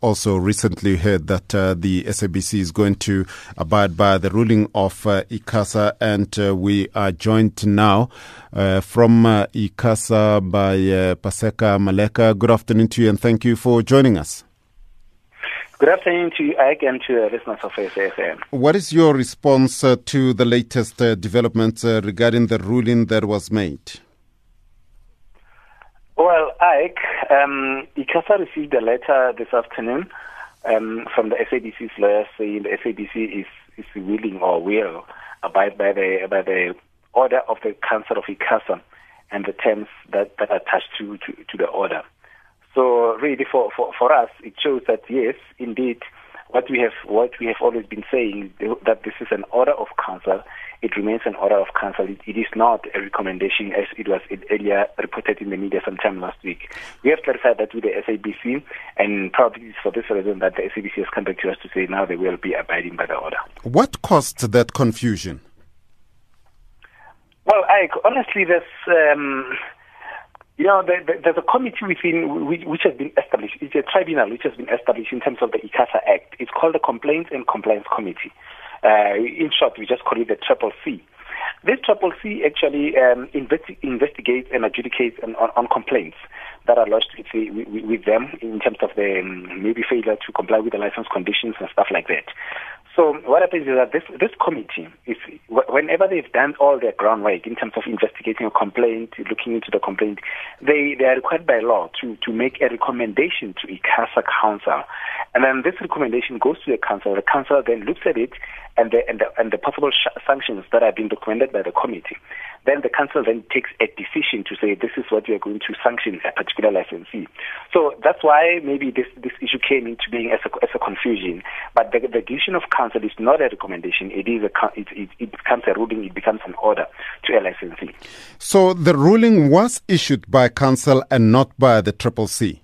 also recently heard that uh, the SABC is going to abide by the ruling of uh, ICASA, and uh, we are joined now uh, from uh, ICASA by uh, Paseka Maleka. Good afternoon to you, and thank you for joining us. Good afternoon to you, Ike, and to the listeners of SAFM. What is your response uh, to the latest uh, developments uh, regarding the ruling that was made? Well, Ike, um, ICASA received a letter this afternoon um, from the SABC's lawyers saying the SABC is, is willing or will abide by the by the order of the Council of ICASA and the terms that, that are attached to, to, to the order. So really, for, for, for us, it shows that yes, indeed, what we have what we have always been saying that this is an order of council. It remains an order of council. It, it is not a recommendation as it was earlier reported in the media sometime last week. We have clarified that with the SABC, and probably it's for this reason that the SABC has come back to us to say now they will be abiding by the order. What caused that confusion? Well, I honestly, there's. Um, you know, there, there, there's a committee within which, which, has been established. It's a tribunal which has been established in terms of the ICASA Act. It's called the Complaints and Compliance Committee. Uh, in short, we just call it the Triple C. This Triple C actually um, investi- investigates and adjudicates on, on, on, complaints that are lodged with, with, with, them in terms of the um, maybe failure to comply with the license conditions and stuff like that. So what happens is that this this committee, is whenever they've done all their groundwork in terms of investigating a complaint, looking into the complaint, they they are required by law to to make a recommendation to ICASA Council, and then this recommendation goes to the council. The council then looks at it and the and the, and the possible sh- sanctions that have been recommended by the committee. Then the council then takes a decision to say this is what we are going to sanction a particular licensee. So that's why maybe this this issue came into being as a, as a confusion. But the, the decision of council is not a recommendation. It is a it, it, it becomes a ruling. It becomes an order to a licensee. So the ruling was issued by council and not by the Triple C.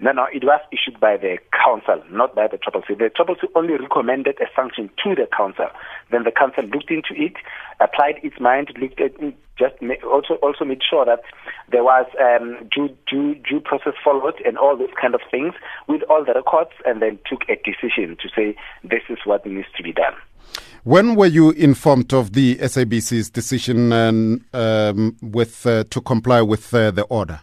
No, no, it was issued by the council, not by the Triple C. The Triple C only recommended a sanction to the council. Then the council looked into it, applied its mind, looked at it, just also also made sure that there was um, due, due due process followed and all those kind of things with all the records, and then took a decision to say this is what needs to be done. When were you informed of the SABC's decision um, with uh, to comply with uh, the order?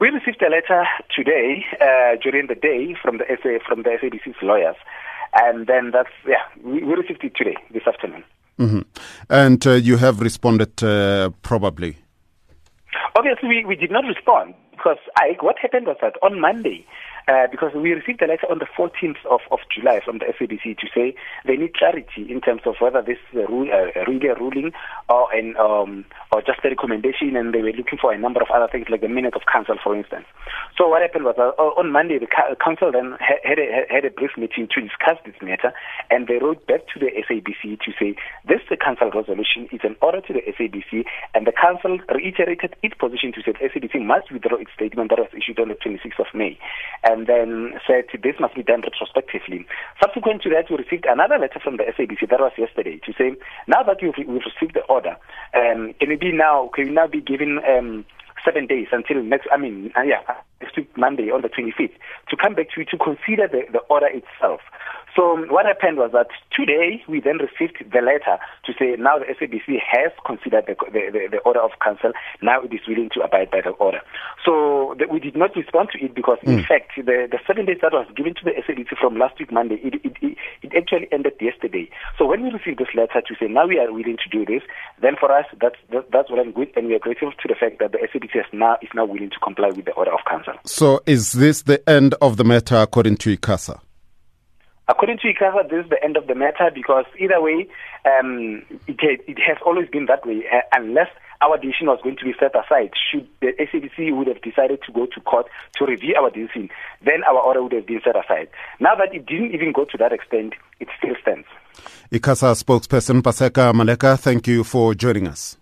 We received a letter today uh, during the day from the SA, from the SABC's lawyers, and then that's yeah we, we received it today this afternoon. Mm-hmm. And uh, you have responded uh, probably. Obviously, we, we did not respond because I, what happened was that on Monday uh, because we received a letter on the 14th of, of July from the SABC to say they need clarity in terms of whether this is a, rule, uh, really a ruling or an um, or just a recommendation, and they were looking for a number of other things like the minute of council, for instance. So what happened was uh, on Monday the council then had a, had a brief meeting to discuss this matter, and they wrote back to the SABC to say this council resolution is an order to the SABC, and the council reiterated its position to say the SABC must withdraw its statement that was issued on the 26th of May. And and then said this must be done retrospectively. Subsequent to that, we received another letter from the SABC that was yesterday to say, now that we've, we've received the order, um, can it be now, can we now be given um, seven days until next, I mean, uh, yeah, next Monday on the 25th, to come back to you to consider the, the order itself. So what happened was that today we then received the letter to say now the SABC has considered the, the, the, order of council. Now it is willing to abide by the order. So the, we did not respond to it because mm. in fact the, the seven days that was given to the SABC from last week Monday, it, it, it, it actually ended yesterday. So when we received this letter to say now we are willing to do this, then for us that's that, that's what I'm good and we are grateful to the fact that the SABC is now is now willing to comply with the order of council. So is this the end of the matter according to ICASA? According to ICASA, this is the end of the matter because either way, um, it, it has always been that way. Uh, unless our decision was going to be set aside, should the SABC would have decided to go to court to review our decision, then our order would have been set aside. Now that it didn't even go to that extent, it still stands. ICASA spokesperson Paseka Maleka, thank you for joining us.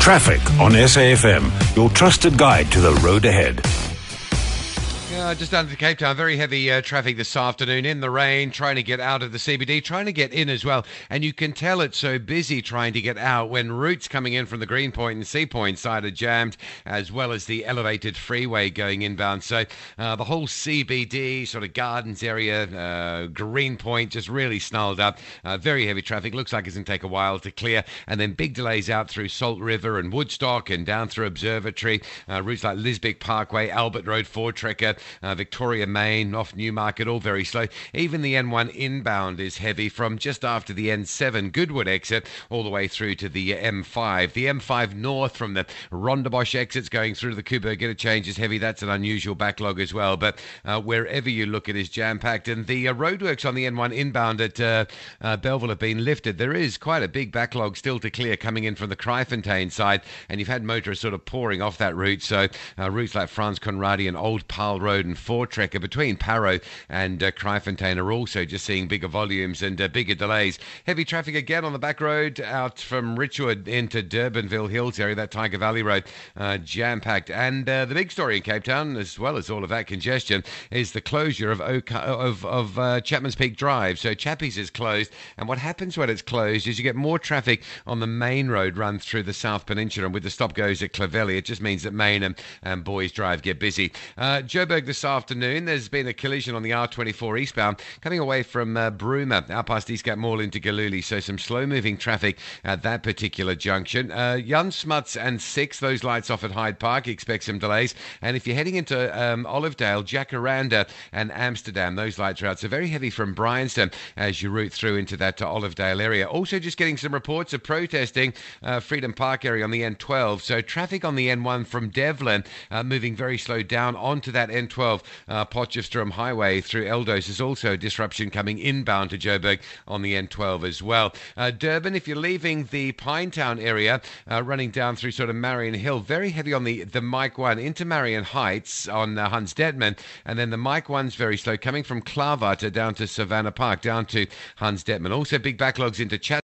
Traffic on SAFM, your trusted guide to the road ahead. Uh, just under the Cape Town, very heavy uh, traffic this afternoon in the rain, trying to get out of the CBD, trying to get in as well. And you can tell it's so busy trying to get out when routes coming in from the Greenpoint and Sea Point side are jammed, as well as the elevated freeway going inbound. So uh, the whole CBD, sort of gardens area, uh, Greenpoint, just really snarled up. Uh, very heavy traffic. Looks like it's going to take a while to clear. And then big delays out through Salt River and Woodstock and down through Observatory. Uh, routes like Liesbeek Parkway, Albert Road, Voortrekker uh, Victoria Main, off Newmarket, all very slow. Even the N1 inbound is heavy from just after the N7 Goodwood exit all the way through to the M5. The M5 north from the Rondebosch exits going through to the Koeberg interchange is heavy. That's an unusual backlog as well. But uh, wherever you look, it is jam packed. And the uh, roadworks on the N1 inbound at uh, uh, Bellville have been lifted. There is quite a big backlog still to clear coming in from the Kraaifontein side. And you've had motorists sort of pouring off that route. So uh, routes like Frans Conradie and Old Paarl Road and Voortrekker between Parow and uh, Kraaifontein are also just seeing bigger volumes and uh, bigger delays. Heavy traffic again on the back road out from Richwood into Durbanville Hills area, that Tyger Valley Road, uh, jam packed. And uh, the big story in Cape Town, as well as all of that congestion, is the closure of of, of uh, Chapman's Peak Drive. So Chappies is closed, and what happens when it's closed is you get more traffic on the main road run through the South Peninsula, and with the stop goes at Clovelly, it just means that Main and, and Boyes Drive get busy. Uh, Joburg this afternoon, there's been a collision on the R24 eastbound coming away from uh, Bruma out past Eastgate Mall into Galeuli. So some slow moving traffic at that particular junction. Uh, Jan Smuts and 6, those lights off at Hyde Park. Expect some delays. And if you're heading into um, Olivedale, Jacaranda and Amsterdam, those lights are out. So very heavy from Bryanston as you route through into that uh, Olivedale area. Also, just getting some reports of protesting uh, Freedom Park area on the N12. So traffic on the N1 from Devland uh, moving very slow down onto that N12 uh, Potchefstroom Highway through Eldos. There's also a disruption coming inbound to Joburg on the N12 as well. Uh, Durban, if you're leaving the Pinetown area, uh, running down through sort of Mariannhill, very heavy on the, the Mike 1 into Marion Heights on uh, Hans Dettmann, and then the Mike 1's very slow coming from Klaarwater down to Savannah Park, down to Hans Dettmann. Also big backlogs into Chat.